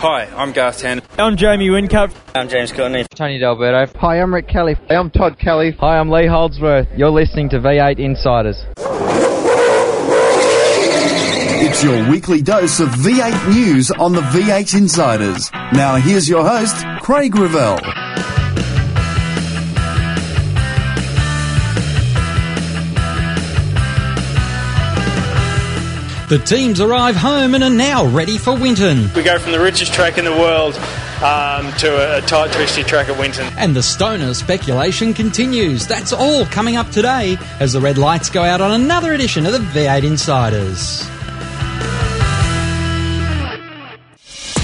Hi, I'm Garth Tander. I'm Jamie Whincup. I'm James Courtney. Tony D'Alberto. Hi, I'm Rick Kelly. Hey, I'm Todd Kelly. Hi, I'm Lee Holdsworth. You're listening to V8 Insiders. It's your weekly dose of V8 news on the V8 Insiders. Now here's your host, Craig Revell. The teams arrive home and are now ready for Winton. We go from the richest track in the world um, to a, a tight, twisty track at Winton. And the Stoner speculation continues. That's all coming up today as the red lights go out on another edition of the V8 Insiders.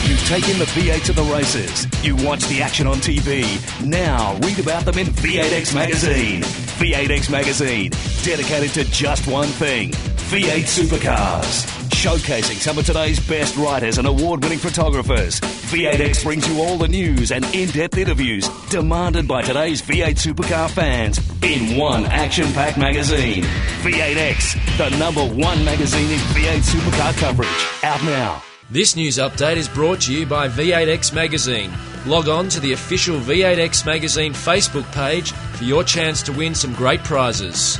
You've taken the V8 to the races. You watch the action on TV. Now read about them in V8X Magazine. V8X Magazine, dedicated to just one thing V8 supercars. Showcasing some of today's best writers and award winning photographers. V8X brings you all the news and in depth interviews demanded by today's V8 supercar fans in one action packed magazine. V8X, the number one magazine in V8 supercar coverage. Out now. This news update is brought to you by V8X Magazine. Log on to the official V8X Magazine Facebook page for your chance to win some great prizes.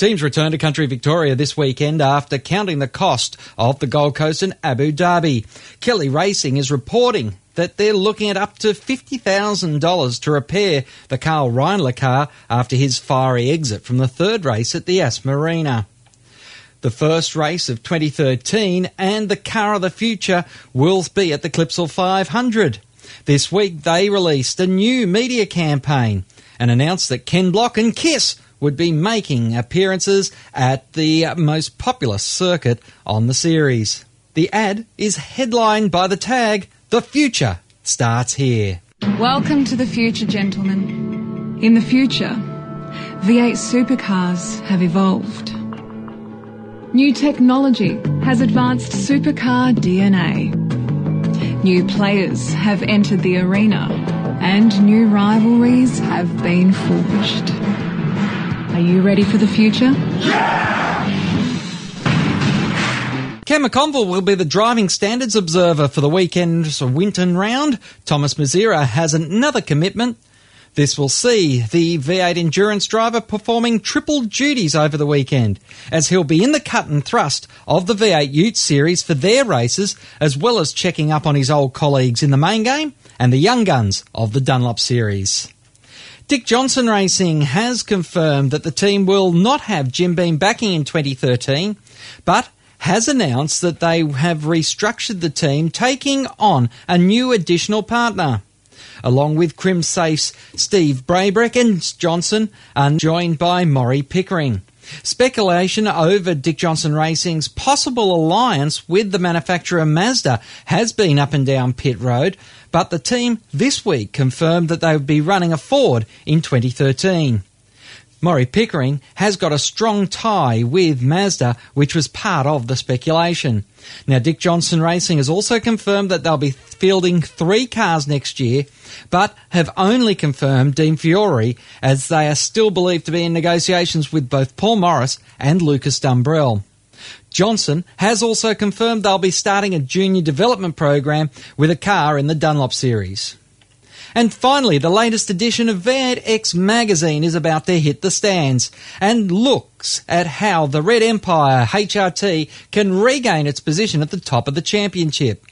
Teams return to country Victoria this weekend after counting the cost of the Gold Coast and Abu Dhabi. Kelly Racing is reporting that they're looking at up to $50,000 to repair the Karl Reindler car after his fiery exit from the third race at the Yas Marina. The first race of 2013 and the car of the future will be at the Clipsal 500. This week they released a new media campaign and announced that Ken Block and Kiss would be making appearances at the most popular circuit on the series. The ad is headlined by the tag, The Future Starts Here. Welcome to the future, gentlemen. In the future, V8 supercars have evolved. New technology has advanced supercar DNA. New players have entered the arena, and new rivalries have been forged. Are you ready for the future? Yeah! Cam McConville will be the driving standards observer for the weekend's Winton round. Tomas Mezera has another commitment. This will see the V8 endurance driver performing triple duties over the weekend, as he'll be in the cut and thrust of the V8 Ute series for their races, as well as checking up on his old colleagues in the main game and the young guns of the Dunlop series. Dick Johnson Racing has confirmed that the team will not have Jim Beam backing in 2013, but has announced that they have restructured the team, taking on a new additional partner. Along with Crimsafe's Steve Brabeck and Johnson, are joined by Maury Pickering. Speculation over Dick Johnson Racing's possible alliance with the manufacturer Mazda has been up and down pit road, but the team this week confirmed that they would be running a Ford in 2013. Maury Pickering has got a strong tie with Mazda, which was part of the speculation. Now, Dick Johnson Racing has also confirmed that they'll be fielding three cars next year, but have only confirmed Dean Fiore as they are still believed to be in negotiations with both Paul Morris and Lucas Dumbrell. Johnson has also confirmed they'll be starting a junior development program with a car in the Dunlop series. And finally, the latest edition of V8X magazine is about to hit the stands and looks at how the Red Empire HRT can regain its position at the top of the championship.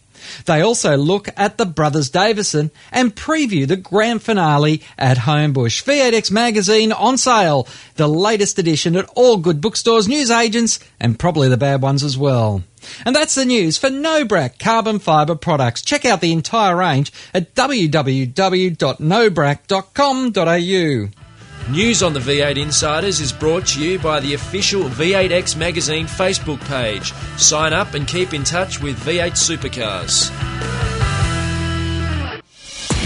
They also look at the Brothers Davison and preview the grand finale at Homebush. V8X magazine on sale, the latest edition at all good bookstores, newsagents, and probably the bad ones as well. And that's the news for Nobrac carbon fibre products. Check out the entire range at www.nobrac.com.au. News on the V8 Insiders is brought to you by the official V8X Magazine Facebook page. Sign up and keep in touch with V8 Supercars.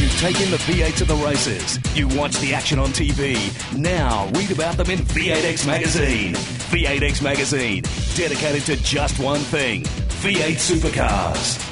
You've taken the V8 to the races. You watch the action on TV. Now read about them in V8X Magazine. V8X Magazine, dedicated to just one thing V8 supercars.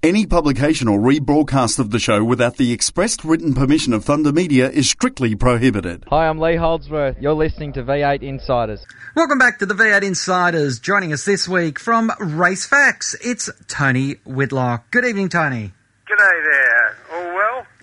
Any publication or rebroadcast of the show without the expressed written permission of Thunder Media is strictly prohibited. Hi, I'm Lee Holdsworth. You're listening to V8 Insiders. Welcome back to the V8 Insiders. Joining us this week from Race Facts, it's Tony Whitlock. Good evening, Tony. G'day there.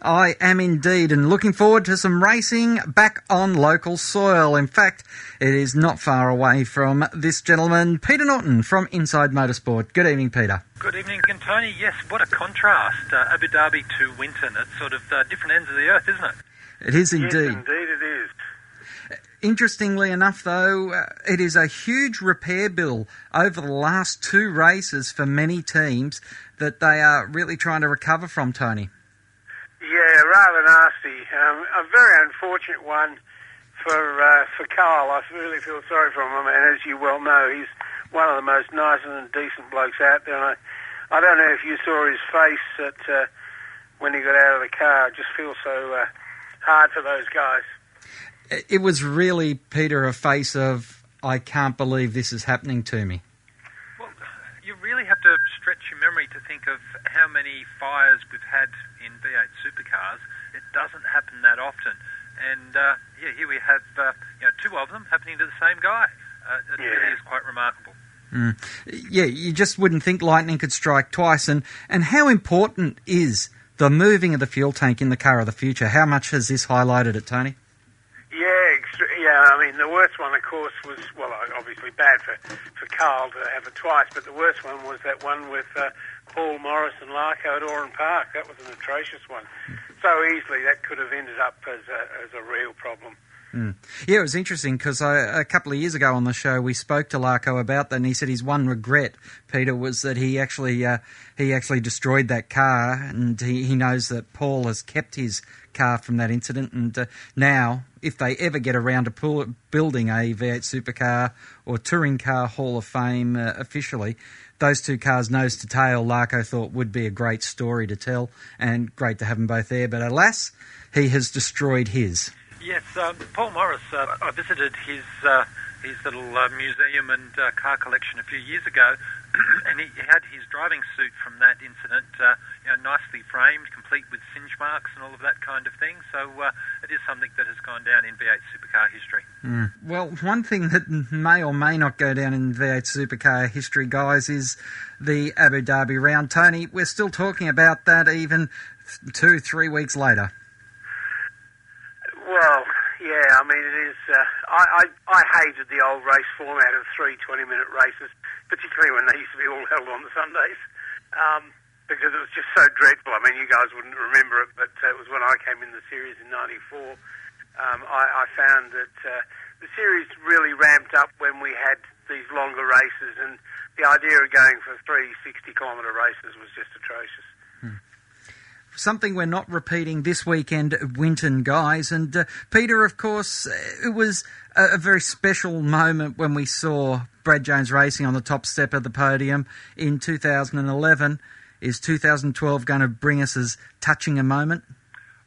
All well? I am indeed, and looking forward to some racing back on local soil. In fact, it is not far away from this gentleman, Peter Norton from Inside Motorsport. Good evening, Peter. Good evening Tony. Yes, what a contrast. Uh, Abu Dhabi to Winton. It's sort of uh, different ends of the earth, isn't it? It is Yes, indeed. indeed it is. Interestingly enough, though, uh, it is a huge repair bill over the last two races for many teams that they are really trying to recover from, Tony. Yeah, rather nasty. Um, a very unfortunate one for uh, for Karl. I really feel sorry for him. And as you well know, he's one of the most nice and decent blokes out there. And I, I don't know if you saw his face at, uh, when he got out of the car. I just feel so uh, hard for those guys. It- It was really, Peter, a face of, I can't believe this is happening to me. Well, you really have to stretch your memory to think of how many fires we've had in V8 supercars. It doesn't happen that often. And uh, yeah, here we have uh, you know, two of them happening to the same guy. Uh, it Yeah. really is quite remarkable. Yeah, you just wouldn't think lightning could strike twice. And, and how important is the moving of the fuel tank in the car of the future? How much has this highlighted it, Tony? Yeah, extre- yeah. I mean, the worst one, of course, was well, obviously bad for for Karl to have it twice, but the worst one was that one with uh, Paul Morris and Larko at Oran Park. That was an atrocious one. So easily that could have ended up as a, as a real problem. Yeah, it was interesting because a couple of years ago on the show we spoke to Larko about that, and he said his one regret, Peter, was that he actually uh, he actually destroyed that car, and he, he knows that Paul has kept his car from that incident, and uh, now if they ever get around to pull, building a V8 supercar or touring car Hall of Fame uh, officially. Those two cars nose to tail, Larko thought would be a great story to tell and great to have them both there. But alas, he has destroyed his. Yes, um, Paul Morris. Uh, I visited his uh, his little uh, museum and uh, car collection a few years ago, and he had his driving suit from that incident, uh, you know, nicely framed, complete with singe marks and all of that kind of thing. So uh, it is something that has gone down in V8 supercar history. Well, one thing that may or may not go down in V8 supercar history, guys, is the Abu Dhabi round. Tony, we're still talking about that even two, three weeks later. Well, yeah, I mean, it is. Uh, I, I, I hated the old race format of three 20 minute races, particularly when they used to be all held on the Sundays, um, because it was just so dreadful. I mean, you guys wouldn't remember it, but uh, it was when I came in the series in '94. Um, I, I found that uh, the series really ramped up when we had these longer races, and the idea of going for three 60 kilometre races was just atrocious. Something we're not repeating this weekend Winton, guys. And uh, Peter, of course, it was a, a very special moment when we saw Brad Jones racing on the top step of the podium in 2011. Is 2012 going to bring us as touching a moment?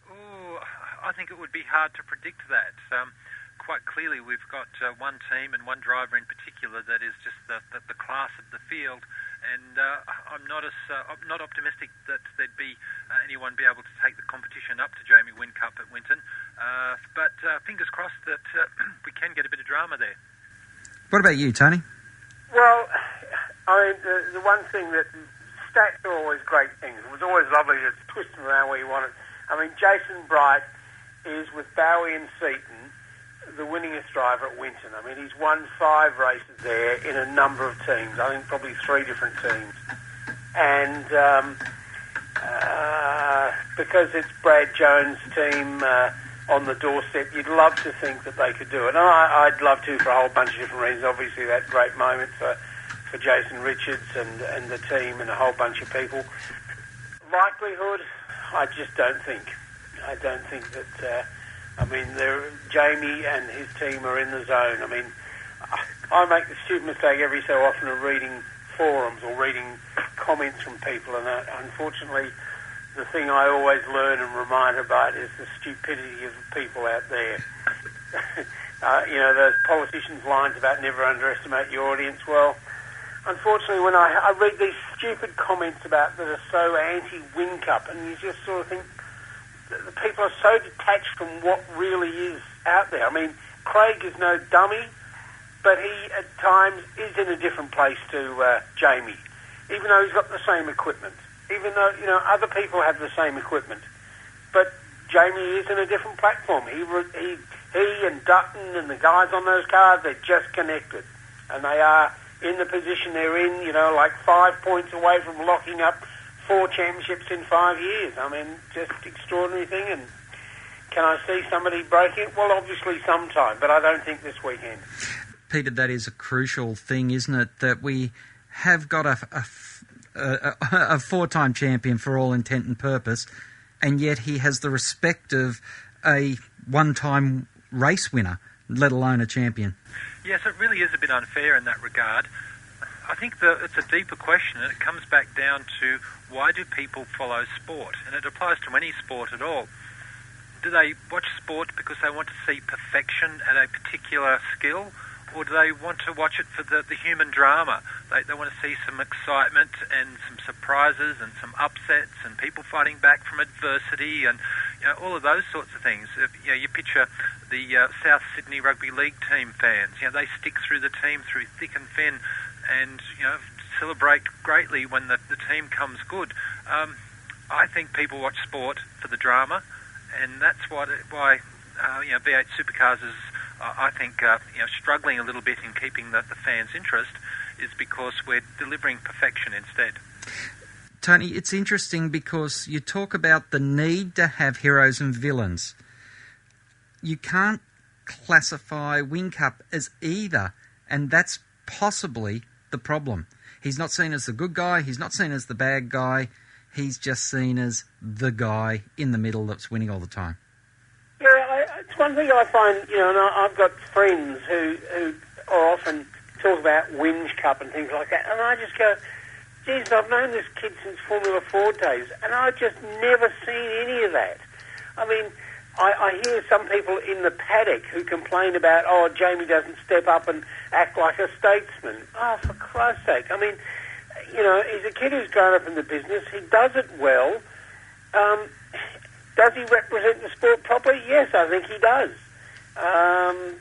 Oh, I think it would be hard to predict that. Um, quite clearly, we've got uh, one team and one driver in particular that is just the, the, the class of the field. And uh, I'm not as uh, I'm not optimistic that there'd be uh, anyone be able to take the competition up to Jamie Whincup at Winton. Uh, but uh, fingers crossed that uh, we can get a bit of drama there. What about you, Tony? Well, I mean, the, the one thing that stats are always great things. It was always lovely to twist them around where you want it. I mean, Jason Bright is with Bowe and Seton the winningest driver at Winton. I mean, he's won five races there in a number of teams. I think probably three different teams. And um, uh, because it's Brad Jones' team uh, on the doorstep, you'd love to think that they could do it. And I, I'd love to for a whole bunch of different reasons. Obviously, that great moment for, for Jason Richards and, and the team and a whole bunch of people. Likelihood, I just don't think. I don't think that. Uh, I mean, Jamie and his team are in the zone. I mean, I, I make the stupid mistake every so often of reading forums or reading comments from people, and uh, unfortunately, the thing I always learn and remind about is the stupidity of the people out there. uh, you know, those politicians' lines about never underestimate your audience. Well, unfortunately, when I, I read these stupid comments about that are so anti-Whincup, and you just sort of think the people are so detached from what really is out there. I mean, Craig is no dummy, but he at times is in a different place to uh, Jamie, even though he's got the same equipment. Even though you know other people have the same equipment, but Jamie is in a different platform. He he he and Dutton and the guys on those cars they're just connected, and they are in the position they're in. You know, like five points away from locking up four championships in five years. I mean, just extraordinary thing. And can I see somebody break it? Well, obviously sometime, but I don't think this weekend. Peter, that is a crucial thing, isn't it? That we have got a, a, a, a four-time champion for all intent and purpose, and yet he has the respect of a one-time race winner, let alone a champion. Yes, it really is a bit unfair in that regard. I think it's a deeper question, and it comes back down to why do people follow sport? And it applies to any sport at all. Do they watch sport because they want to see perfection at a particular skill? Or do they want to watch it for the, the human drama? They, they want to see some excitement and some surprises and some upsets and people fighting back from adversity and you know, all of those sorts of things. You know, you picture the uh, South Sydney Rugby League team fans. You know, they stick through the team through thick and thin and you know celebrate greatly when the, the team comes good. Um, I think people watch sport for the drama, and that's what why uh, you know V8 Supercars is uh, I think uh, you know struggling a little bit in keeping the, the fans' interest is because we're delivering perfection instead. Tony, it's interesting because you talk about the need to have heroes and villains. You can't classify Whincup as either, and that's possibly the problem. He's not seen as the good guy, he's not seen as the bad guy, he's just seen as the guy in the middle that's winning all the time. Yeah, I, it's one thing I find, you know, and I, I've got friends who, who are often talk about Whinge Cup and things like that, and I just go, geez, I've known this kid since Formula Ford days, and I've just never seen any of that. I mean, I, I hear some people in the paddock who complain about, oh, Jamie doesn't step up and act like a statesman. Oh, for Christ's sake. I mean, you know, he's a kid who's grown up in the business. He does it well. Um, does he represent the sport properly? Yes, I think he does. Um,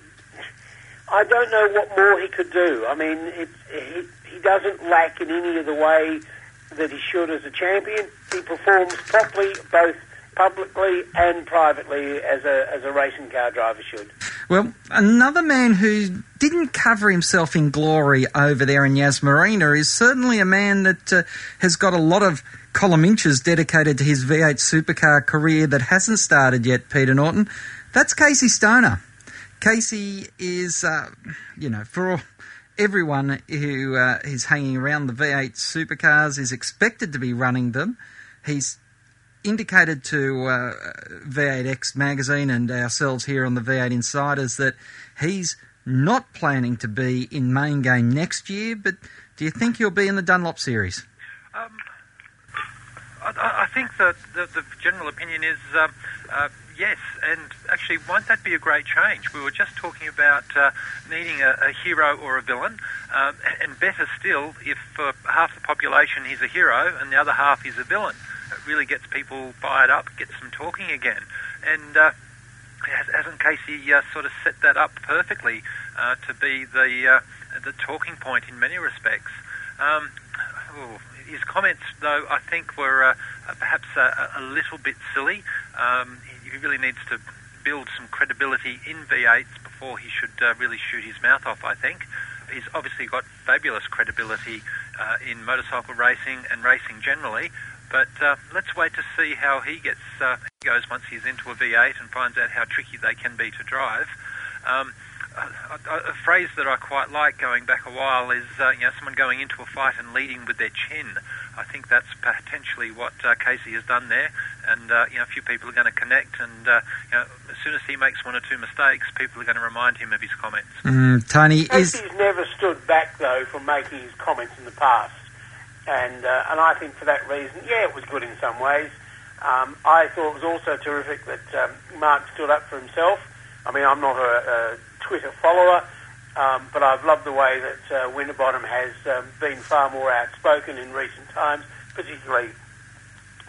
I don't know what more he could do. I mean, it, he, he doesn't lack in any of the way that he should as a champion. He performs properly both publicly and privately as a, as a racing car driver should. Well, another man who didn't cover himself in glory over there in Yas Marina is certainly a man that uh, has got a lot of column inches dedicated to his V8 supercar career that hasn't started yet, Peter Norton. That's Casey Stoner. Casey is, uh, you know, for everyone who uh, is hanging around the V8 supercars, is expected to be running them. He's indicated to uh, V8X magazine and ourselves here on the V8 Insiders that he's not planning to be in main game next year, but do you think he'll be in the Dunlop series? Um, I, I, think that the, the, general opinion is uh, uh, yes, and actually, won't that be a great change? We were just talking about uh, needing a, a, hero or a villain, um, and better still, if for half the population he's a hero and the other half is a villain it really gets people fired up, gets them talking again. And uh, hasn't Casey uh, sort of set that up perfectly uh, to be the uh, the talking point in many respects? Um, oh, his comments, though, I think were uh, perhaps a, a, little bit silly. Um, he really needs to build some credibility in V8s before he should uh, really shoot his mouth off. I think he's obviously got fabulous credibility uh, in motorcycle racing and racing generally, but uh, let's wait to see how he gets uh, goes once he's into a V8 and finds out how tricky they can be to drive. Um, a, a, a phrase that I quite like going back a while is uh, you know someone going into a fight and leading with their chin. I think that's potentially what uh, Casey has done there, and uh, you know a few people are going to connect, and uh, you know as soon as he makes one or two mistakes, people are going to remind him of his comments. Mm, Tony is. Casey's never stood back though from making his comments in the past, and uh, and I think for that reason, yeah, it was good in some ways. Um, I thought it was also terrific that um, Mark stood up for himself. I mean, I'm not a, a Twitter follower, um, but I've loved the way that uh, Winterbottom has um, been far more outspoken in recent times, particularly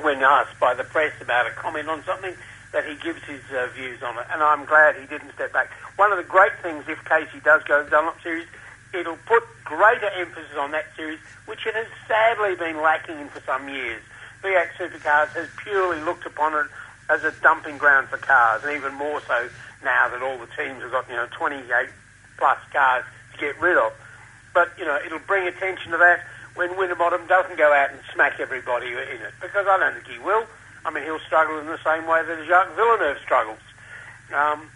when asked by the press about a comment on something, that he gives his uh, views on it. And I'm glad he didn't step back. One of the great things, if Casey does go to the Dunlop Series, it'll put greater emphasis on that series, which it has sadly been lacking in for some years. V8 Supercars has purely looked upon it as a dumping ground for cars, and even more so now that all the teams have got, you know, 28 plus cars to get rid of. But, you know, it'll bring attention to that when Winterbottom doesn't go out and smack everybody in it, because I don't think he will. I mean, he'll struggle in the same way that Jacques Villeneuve struggles. Um,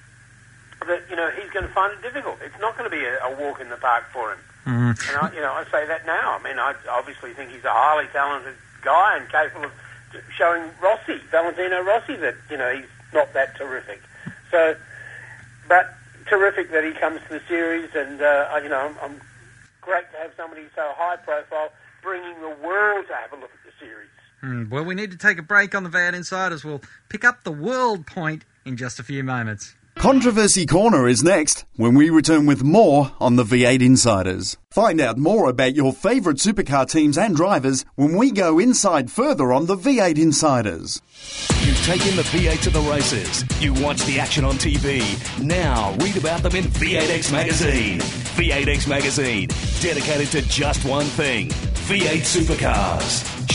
that, you know, he's going to find it difficult. It's not going to be a, a walk in the park for him. Mm. And, I, you know, I say that now. I mean, I obviously think he's a highly talented guy and capable of showing Rossi, Valentino Rossi, that, you know, he's not that terrific. So, but terrific that he comes to the series, and uh, you know, I'm, I'm great to have somebody so high profile bringing the world to have a look at the series. Mm, well, we need to take a break on the V8 Insiders. We'll pick up the world point in just a few moments. Controversy Corner is next when we return with more on the V8 Insiders. Find out more about your favourite supercar teams and drivers when we go inside further on the V8 Insiders. You've taken the V8 to the races. You watch the action on TV. Now read about them in V8X Magazine. V8X Magazine, dedicated to just one thing V8 supercars.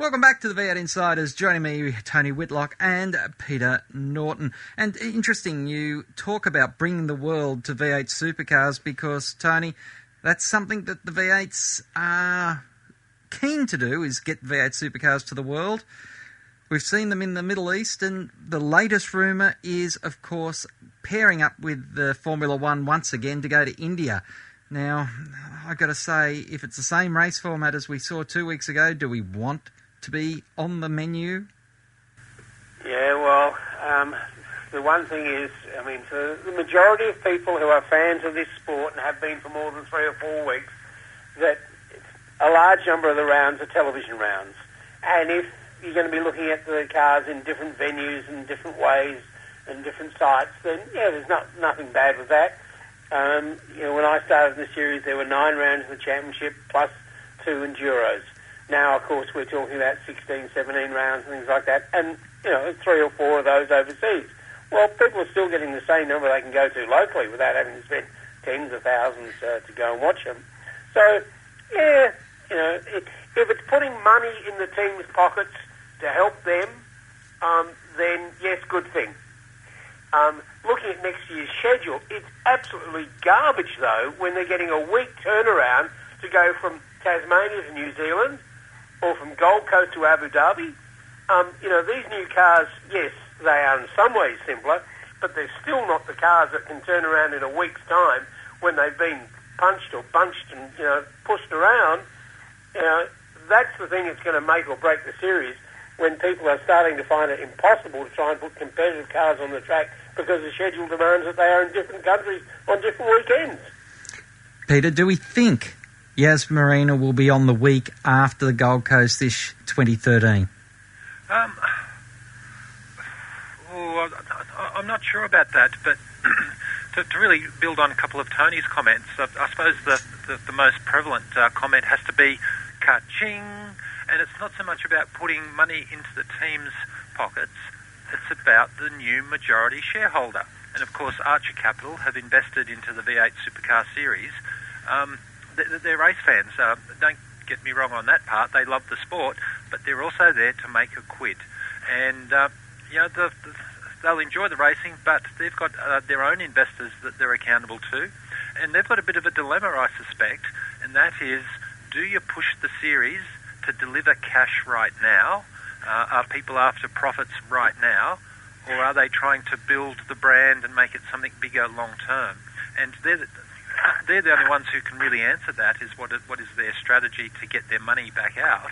Welcome back to the V8 Insiders. Joining me, Tony Whitlock and Peter Norton. And interesting, you talk about bringing the world to V8 supercars because, Tony, that's something that the V8s are keen to do, is get V8 supercars to the world. We've seen them in the Middle East, and the latest rumour is, of course, pairing up with the Formula One once again to go to India. Now, I've got to say, if it's the same race format as we saw two weeks ago, do we want to be on the menu? Yeah, well, um, the one thing is, I mean, for the majority of people who are fans of this sport and have been for more than three or four weeks, that a large number of the rounds are television rounds. And if you're going to be looking at the cars in different venues and different ways and different sites, then yeah, there's not, nothing bad with that. Um, you know, when I started in the series, there were nine rounds of the championship plus two enduros. Now, of course, we're talking about 16, 17 rounds and things like that, and you know, three or four of those overseas. Well, people are still getting the same number they can go to locally without having to spend tens of thousands uh, to go and watch them. So, yeah, you know, it, if it's putting money in the team's pockets to help them, um, then yes, good thing. Um, looking at next year's schedule, it's absolutely garbage though when they're getting a week turnaround to go from Tasmania to New Zealand or from Gold Coast to Abu Dhabi. Um, you know, these new cars, yes, they are in some ways simpler, but they're still not the cars that can turn around in a week's time when they've been punched or bunched and, you know, pushed around. You know, that's the thing that's going to make or break the series when people are starting to find it impossible to try and put competitive cars on the track because the schedule demands that they are in different countries on different weekends. Peter, do we think Yas Marina will be on the week after the Gold Coast this 2013? Um, oh, I, am not sure about that, but to, to, really build on a couple of Tony's comments, I, I suppose the, the, the, most prevalent uh, comment has to be ka-ching, and it's not so much about putting money into the team's pockets, it's about the new majority shareholder. And of course, Archer Capital have invested into the V8 Supercar Series. Um, they're, race fans. Uh, don't get me wrong on that part. They love the sport, but they're also there to make a quid. And uh, you know, the, the, they'll enjoy the racing, but they've got uh, their own investors that they're accountable to, and they've got a bit of a dilemma, I suspect, and that is, do you push the series to deliver cash right now? Uh, are people after profits right now, or are they trying to build the brand and make it something bigger long term? And they're the, they're the only ones who can really answer that. Is what is, what is their strategy to get their money back out?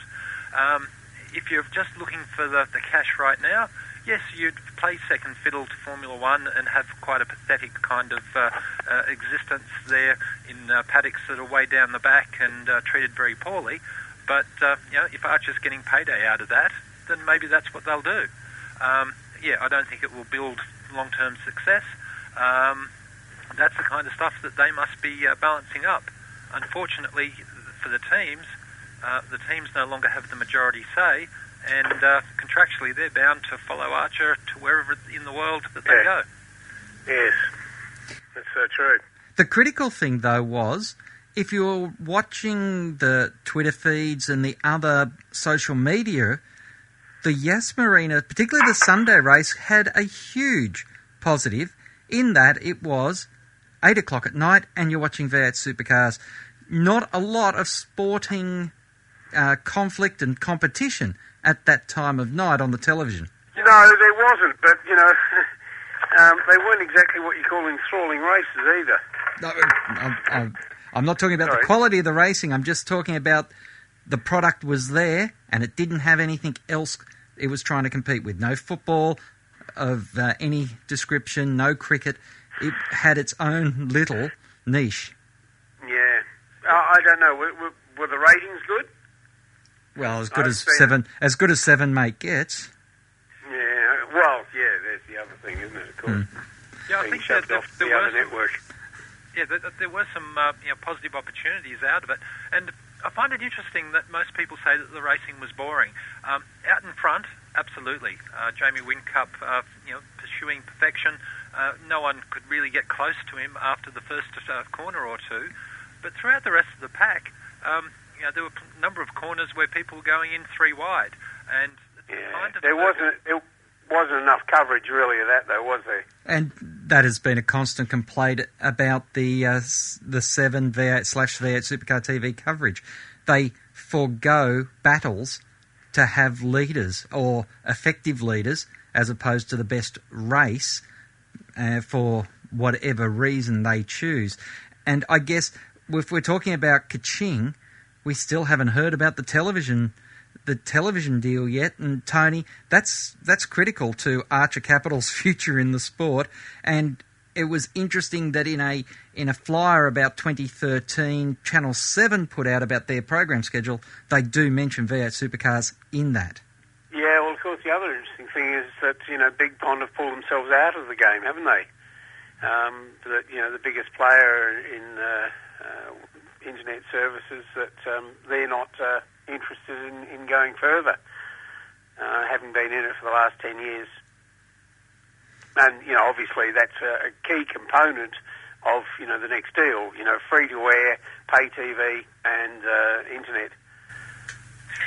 Um, if you're just looking for the, the cash right now, yes, you'd play second fiddle to Formula One and have quite a pathetic kind of uh, uh, existence there in uh, paddocks that are way down the back and uh, treated very poorly. But uh, you know, if Archer's getting payday out of that, then maybe that's what they'll do. Um, yeah, I don't think it will build long-term success. Um, that's the kind of stuff that they must be uh, balancing up. Unfortunately, for the teams, uh, the teams no longer have the majority say, and uh, contractually they're bound to follow Archer to wherever in the world that they Yeah. go. Yes, that's so true. The critical thing, though, was if you were watching the Twitter feeds and the other social media, the Yas Marina, particularly the Sunday race, had a huge positive in that it was 8 o'clock at night and you're watching V8 supercars. Not a lot of sporting uh, conflict and competition at that time of night on the television. No, there wasn't, but you know, um, they weren't exactly what you call enthralling races either. No, I'm, I'm, I'm not talking about the quality of the racing. I'm just talking about the product was there and it didn't have anything else it was trying to compete with. No football of uh, any description, no cricket. It had its own little niche. Yeah, I don't know. Were, were, were the ratings good? Well, as good I've as seen- seven, as good as seven mate gets. Yeah. Well, yeah. There's the other thing, isn't it? Of course, Yeah, I think that shoved there, off there the were other some, network. yeah, there, there were some uh, you know, positive opportunities out of it, and I find it interesting that most people say that the racing was boring. Um, out in front, absolutely. Uh, Jamie Whincup, uh, you know, pursuing perfection. Uh, no one could really get close to him after the first uh, corner or two, but throughout the rest of the pack, um, you know, there were a number of corners where people were going in three wide, and Yeah. kind of There wasn't. There wasn't enough coverage really of that, though, was there? And that has been a constant complaint about the uh, the seven V8 slash V8 Supercar TV coverage. They forego battles to have leaders or effective leaders as opposed to the best race uh, for whatever reason they choose. And I guess if we're talking about Kaching, we still haven't heard about the television the television deal yet. And Tony, that's that's critical to Archer Capital's future in the sport. And it was interesting that in a in a flyer about 2013, Channel Seven put out about their program schedule. They do mention V8 supercars in that. Yeah. Well, of course, the other interesting thing is that you know Big Pond have pulled themselves out of the game, haven't they? Um, that you know the biggest player in uh, uh, internet services that um, they're not uh, interested in, in going further, uh, having been in it for the last ten years. And you know, obviously, that's a, a key component of you know the next deal. You know, free to air, pay TV, and uh, internet.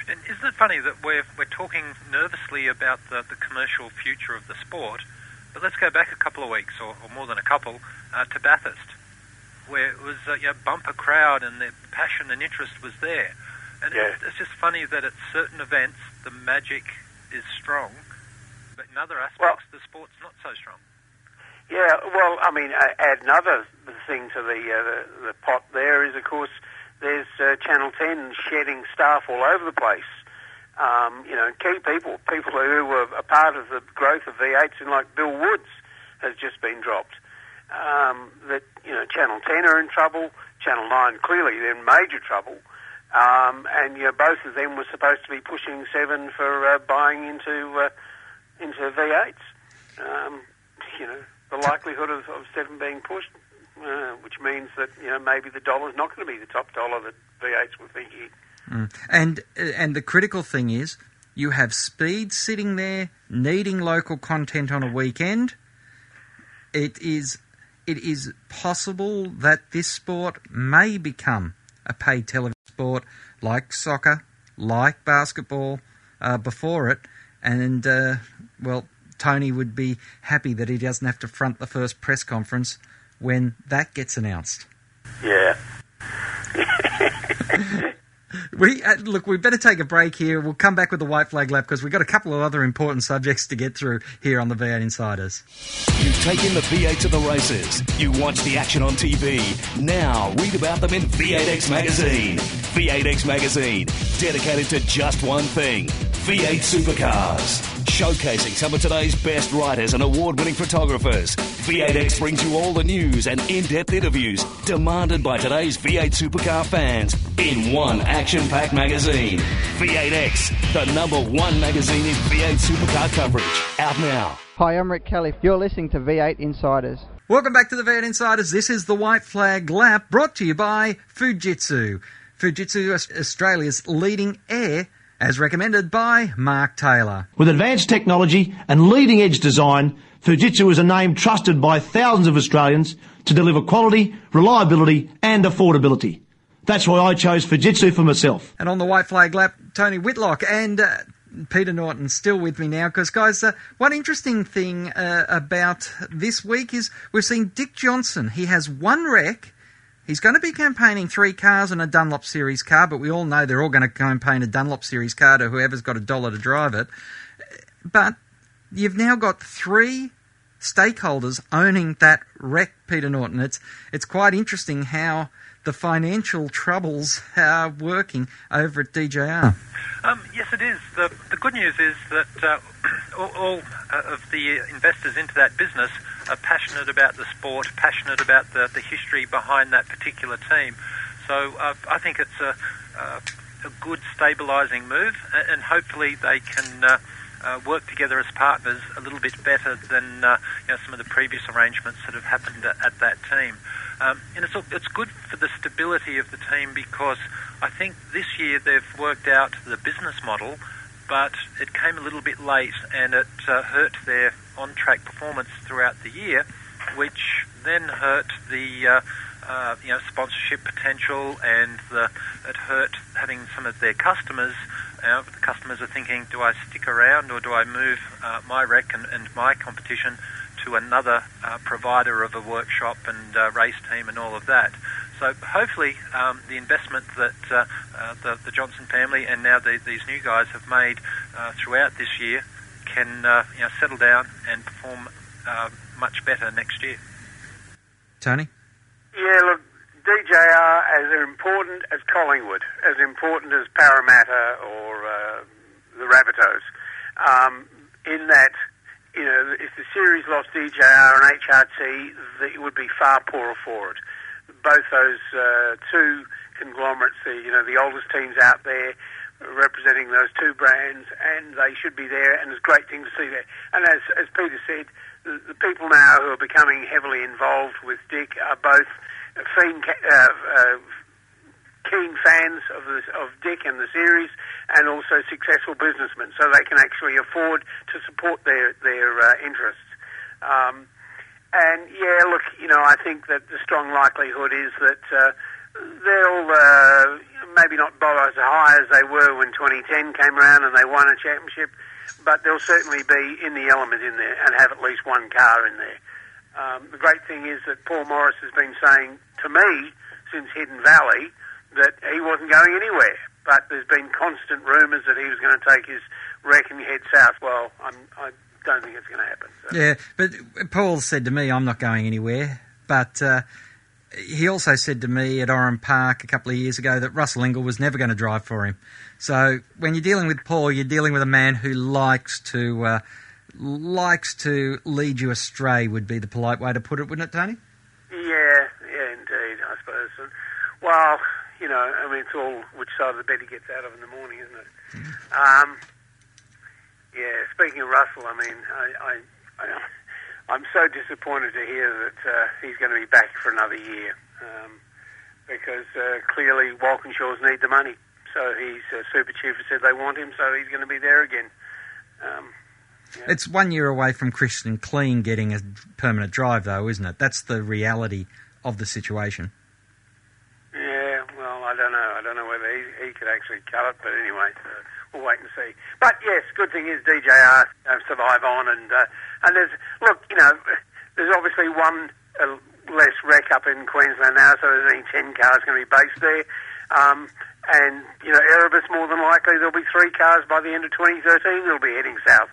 And isn't it funny that we're we're talking nervously about the, the commercial future of the sport, but let's go back a couple of weeks, or, or more than a couple, uh, to Bathurst, where it was a you know, bumper crowd and the passion and interest was there. And Yeah. it's, it's just funny that at certain events the magic is strong, but in other aspects the sport's not so strong. Yeah, well, I mean, uh, add another thing to the, uh, the the pot. There is, of course, there's uh, Channel Ten shedding staff all over the place. Um, you know, key people, people who were a part of the growth of V8s, and like Bill Woods has just been dropped. Um, that you know, Channel Ten are in trouble. Channel Nine clearly they're in major trouble. Um, and you know, both of them were supposed to be pushing Seven for uh, buying into uh, into V8s. Um, you know, the likelihood of, of Seven being pushed, uh, which means that you know maybe the dollar's not going to be the top dollar that V8s were thinking. Mm. And and the critical thing is you have speed sitting there needing local content on a weekend. It is it is possible that this sport may become a paid television sport like soccer, like basketball uh, before it, and uh, well, Tony would be happy that he doesn't have to front the first press conference when that gets announced. Yeah. We uh, look. We better take a break here. We'll come back with the white flag lap because we've got a couple of other important subjects to get through here on the V8 Insiders. You take in the V8 to the races. You watch the action on TV. Now read about them in V8X Magazine. V8X Magazine, dedicated to just one thing V8 supercars. Showcasing some of today's best writers and award winning photographers. V8X brings you all the news and in depth interviews demanded by today's V8 supercar fans in one action packed magazine. V8X, the number one magazine in V8 supercar coverage. Out now. Hi, I'm Rick Kelly. You're listening to V8 Insiders. Welcome back to the V8 Insiders. This is the White Flag Lap brought to you by Fujitsu. Fujitsu, Australia's leading air, as recommended by Mark Taylor. With advanced technology and leading edge design, Fujitsu is a name trusted by thousands of Australians to deliver quality, reliability, and affordability. That's why I chose Fujitsu for myself. And on the White Flag Lap, Tony Whitlock and uh, Peter Norton still with me now because, guys, uh, one interesting thing uh, about this week is we've seen Dick Johnson. He has one REC. He's going to be campaigning three cars and a Dunlop Series car, but we all know they're all going to campaign a Dunlop Series car to whoever's got a dollar to drive it. But you've now got three stakeholders owning that REC, Peter Norton. It's it's quite interesting how the financial troubles are working over at DJR. Um, yes, it is. The, the good news is that uh, all, all uh, of the investors into that business are passionate about the sport, passionate about the, the history behind that particular team. So uh, I think it's a, a, good stabilising move, and hopefully they can uh, uh, work together as partners a little bit better than uh, you know, some of the previous arrangements that have happened at, at that team. Um, and it's, it's good for the stability of the team because I think this year they've worked out the business model, but it came a little bit late and it uh, hurt their on track performance throughout the year, which then hurt the uh, uh, you know sponsorship potential and the, it hurt having some of their customers. Uh, the customers are thinking, do I stick around or do I move uh, my rec and, and my competition to another uh, provider of a workshop and uh, race team and all of that. So hopefully, um, the investment that uh, uh the, the, Johnson family and now the, these new guys have made uh, throughout this year can uh, you know, settle down and perform much better next year. Tony. Yeah, look, DJR as important as Collingwood, as important as Parramatta or the Rabbitohs, um, in that you know, if the series lost DJR and HRT, it would be far poorer for it. Both those uh, two conglomerates, the, you know, the oldest teams out there representing those two brands, and they should be there, and it's a great thing to see there. And as, as Peter said, the, the people now who are becoming heavily involved with Dick are both fiend, uh, uh, keen fans of, of Dick and the series, and also successful businessmen, so they can actually afford to support their their uh, interests. Um, and yeah, look, you know, I think that the strong likelihood is that uh, they'll uh, maybe not bother as high as they were when 2010 came around and they won a championship, but they'll certainly be in the element in there and have at least one car in there. Um, the great thing is that Paul Morris has been saying to me since Hidden Valley that he wasn't going anywhere. But there's been constant rumours that he was going to take his REC and head south. Well, I'm, I don't think it's going to happen. So. Yeah, but Paul said to me, I'm not going anywhere. But uh, he also said to me at Oran Park a couple of years ago that Russell Ingall was never going to drive for him. So when you're dealing with Paul, you're dealing with a man who likes to uh, likes to lead you astray. Would be the polite way to put it, wouldn't it, Tony? Yeah, yeah, indeed. I suppose. Well, you know, I mean, it's all which side of the bed he gets out of in the morning, isn't it? Mm. Um, yeah, speaking of Russell, I mean, I, I, I, am so disappointed to hear that uh, he's going to be back for another year um, because uh, clearly Walkinshaws need the money. So he's uh, super chief has said they want him, so he's going to be there again. Um, yeah. It's one year away from Christian Clean getting a permanent drive, though, isn't it? That's the reality of the situation. Yeah, well, I don't know. I don't know whether he, he could actually cut it, but anyway, uh, we'll wait and see. But yes, good thing is DJR uh, survive on, and uh, and there's look, you know, there's obviously one uh, less REC up in Queensland now, so there's only ten cars going to be based there. Um, and you know, Erebus more than likely there'll be three cars by the end of 2013 They'll be heading south.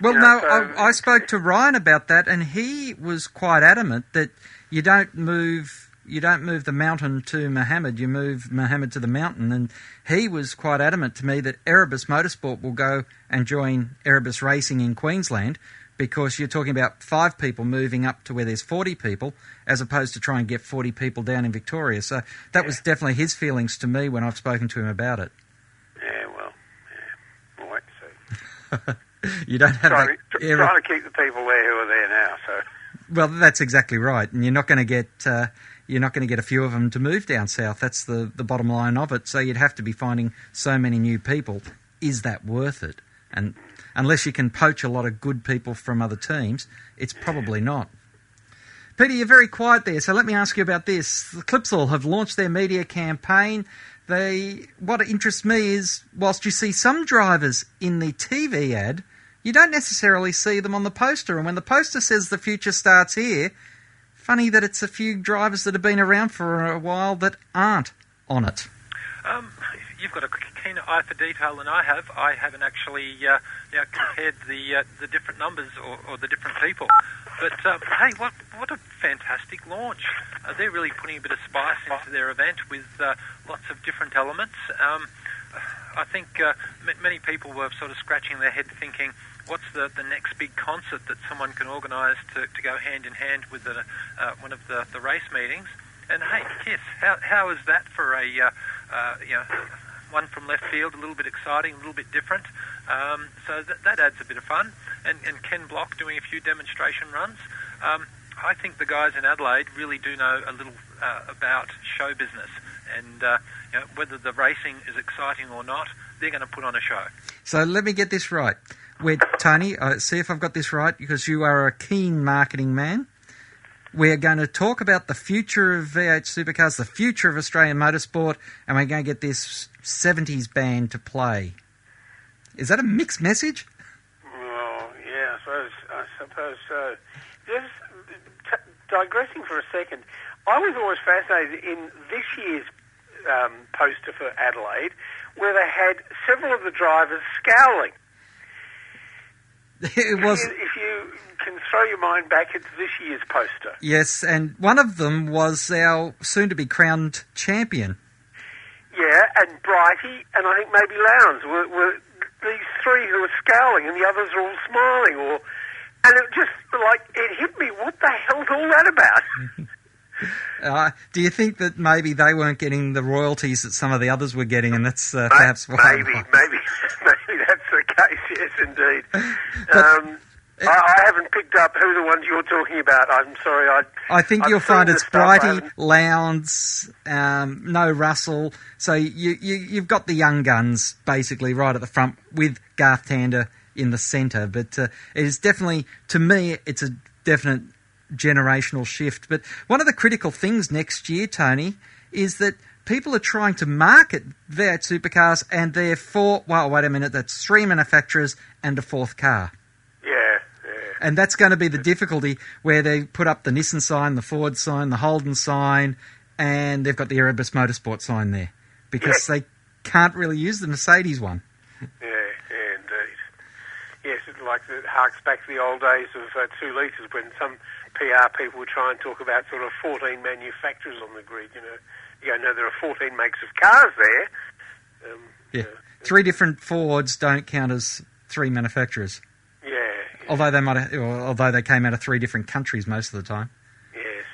Well, You know, no, so- I, I spoke to Ryan about that, and he was quite adamant that you don't move. You don't move the mountain to Muhammad, You move Muhammad to the mountain, and he was quite adamant to me that Erebus Motorsport will go and join Erebus Racing in Queensland because you're talking about five people moving up to where there's 40 people, as opposed to try and get 40 people down in Victoria. So that was definitely his feelings to me when I've spoken to him about it. Yeah, well, yeah, we'll wait and see. You don't have Trying, that tr- trying to keep the people there who are there now. So Well, that's exactly right, and you're not going to get uh, you're not going to get a few of them to move down south. That's the the bottom line of it. So you'd have to be finding so many new people. Is that worth it? And unless you can poach a lot of good people from other teams, it's probably not. Peter, you're very quiet there, so let me ask you about this. The Clipsal have launched their media campaign. They, what interests me is, whilst you see some drivers in the TV ad, you don't necessarily see them on the poster. And when the poster says the future starts here, funny that it's a few drivers that have been around for a while that aren't on it. Um, you've got a keener eye for detail than I have. I haven't actually uh, you know, compared the uh, the different numbers or, or the different people. But um, hey, what what a fantastic launch! Uh, they're really putting a bit of spice into their event with uh, lots of different elements. Um, I think uh, many people were sort of scratching their head thinking, what's the, the next big concert that someone can organise to, to go hand in hand with the, uh, one of the, the race meetings? And hey, Kiss, how, how is that for a, uh, uh, you know, one from left field, a little bit exciting, a little bit different? Um, so that, that adds a bit of fun. And, and Ken Block doing a few demonstration runs. Um, I think the guys in Adelaide really do know a little uh, about show business, and uh, you know, whether the racing is exciting or not, they're going to put on a show. So let me get this right. We're, Tony, uh, see if I've got this right, because you are a keen marketing man. We're going to talk about the future of V8 supercars, the future of Australian motorsport, and we're going to get this 70s band to play. Is that a mixed message? Well, yeah, I suppose, I suppose so. Just t- digressing for a second, I was always fascinated in this year's um, poster for Adelaide, where they had several of the drivers scowling. It was If you, if you can throw your mind back, it's this year's poster. yes, and one of them was our soon-to-be crowned champion. Yeah, and Brighty, and I think maybe Lowndes were, were these three who were scowling, and the others are all smiling. Or, and it just like it hit me. What the hell's all that about? Uh, do you think that maybe they weren't getting the royalties that some of the others were getting, and that's uh, perhaps why? maybe, maybe, maybe case. Yes, indeed. um, I, I haven't picked up who the ones you're talking about. I'm sorry. I I think I've you'll find it's Brighty, Lowndes, um, no Russell. So you, you you've got the young guns basically right at the front with Garth Tander in the centre. But uh, it is definitely, to me, it's a definite generational shift. But one of the critical things next year, Tony, is that people are trying to market V8 supercars, and they're four. Well, wait a minute, that's three manufacturers and a fourth car. Yeah, yeah. And that's going to be the difficulty where they put up the Nissan sign, the Ford sign, the Holden sign, and they've got the Erebus Motorsport sign there because they can't really use the Mercedes one. Yeah, yeah, indeed. Yes, it like it harks back to the old days of uh, two litres when some PR people would try and talk about sort of 14 manufacturers on the grid. You know, you go, no, there are 14 makes of cars there. Um, Yeah. Three different Fords don't count as three manufacturers, yeah, although they might, have, although they came out of three different countries most of the time. yes.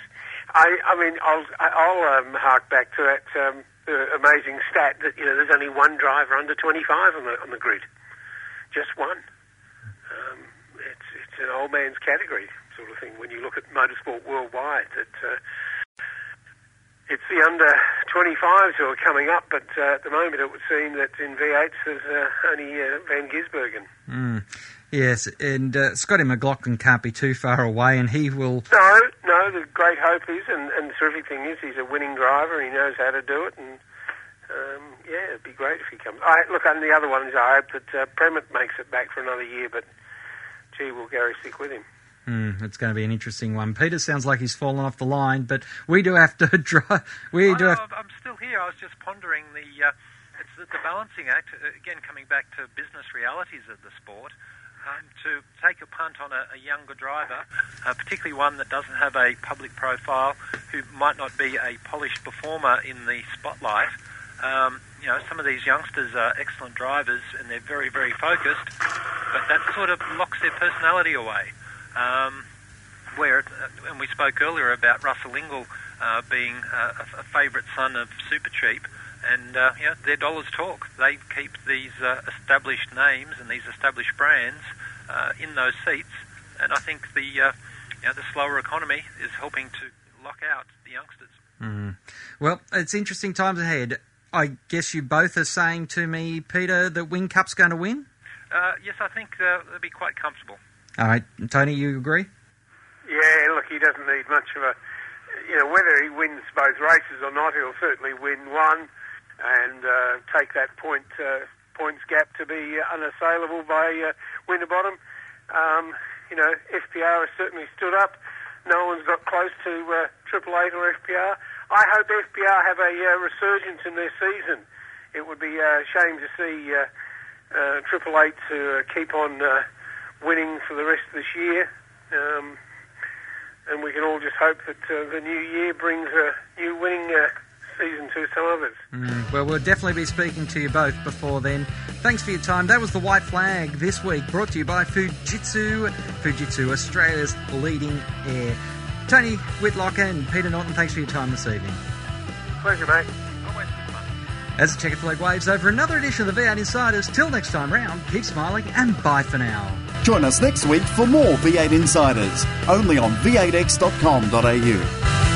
I, I mean, I'll, I'll um, hark back to that um, amazing stat that you know there's only one driver under 25 on the on the grid, just one. Um, it's it's an old man's category sort of thing when you look at motorsport worldwide. That uh, it's the under 25s who are coming up, but uh, at the moment it would seem that in V8s there's uh, only uh, Van Gisbergen. Mm. Yes, and uh, Scotty McLaughlin can't be too far away, and he will. No, no. The great hope is, and, and the terrific thing is, he's a winning driver. He knows how to do it, and um, yeah, it'd be great if he comes. I, look, and the other one is I hope that uh, Premat makes it back for another year, but gee, will Gary stick with him? Mm, it's going to be an interesting one. Peter sounds like he's fallen off the line, but we do have to drive. We Oh, do no, have. I'm still here. I was just pondering the uh, it's the, the balancing act. Uh, again, coming back to business realities of the sport. Um, to take a punt on a, a younger driver, uh, particularly one that doesn't have a public profile, who might not be a polished performer in the spotlight. Um, you know, some of these youngsters are excellent drivers and they're very, very focused, but that sort of locks their personality away. Um, where, it, uh, and we spoke earlier about Russell Ingall uh, being uh, a, a favourite son of Super Cheap, and uh, you know, their dollars talk. They keep these uh, established names and these established brands uh, in those seats, and I think the uh, you know, the slower economy is helping to lock out the youngsters. Mm. Well, it's interesting times ahead. I guess you both are saying to me, Peter, that Whincup's going to win. Uh, yes, I think uh, they'll be quite comfortable. All right, Tony, you agree? Yeah, look, he doesn't need much of a. You know, whether he wins both races or not, he'll certainly win one and uh, take that point uh, points gap to be uh, unassailable by uh, Winterbottom. Um, you know, FPR has certainly stood up. No one's got close to uh, Triple Eight or FPR. I hope FPR have a uh, resurgence in their season. It would be a shame to see uh, uh, Triple Eight to uh, keep on uh, winning for the rest of this year. Um, and we can all just hope that uh, the new year brings a new winning uh, season to some others. Mm, well, we'll definitely be speaking to you both before then. Thanks for your time. That was the White Flag this week, brought to you by Fujitsu. Fujitsu, Australia's leading air. Tony Whitlock and Peter Norton, thanks for your time this evening. Pleasure, mate. As the checkered flag waves over another edition of the V8 Insiders, till next time round, keep smiling and bye for now. Join us next week for more V8 Insiders, only on v8x.com.au.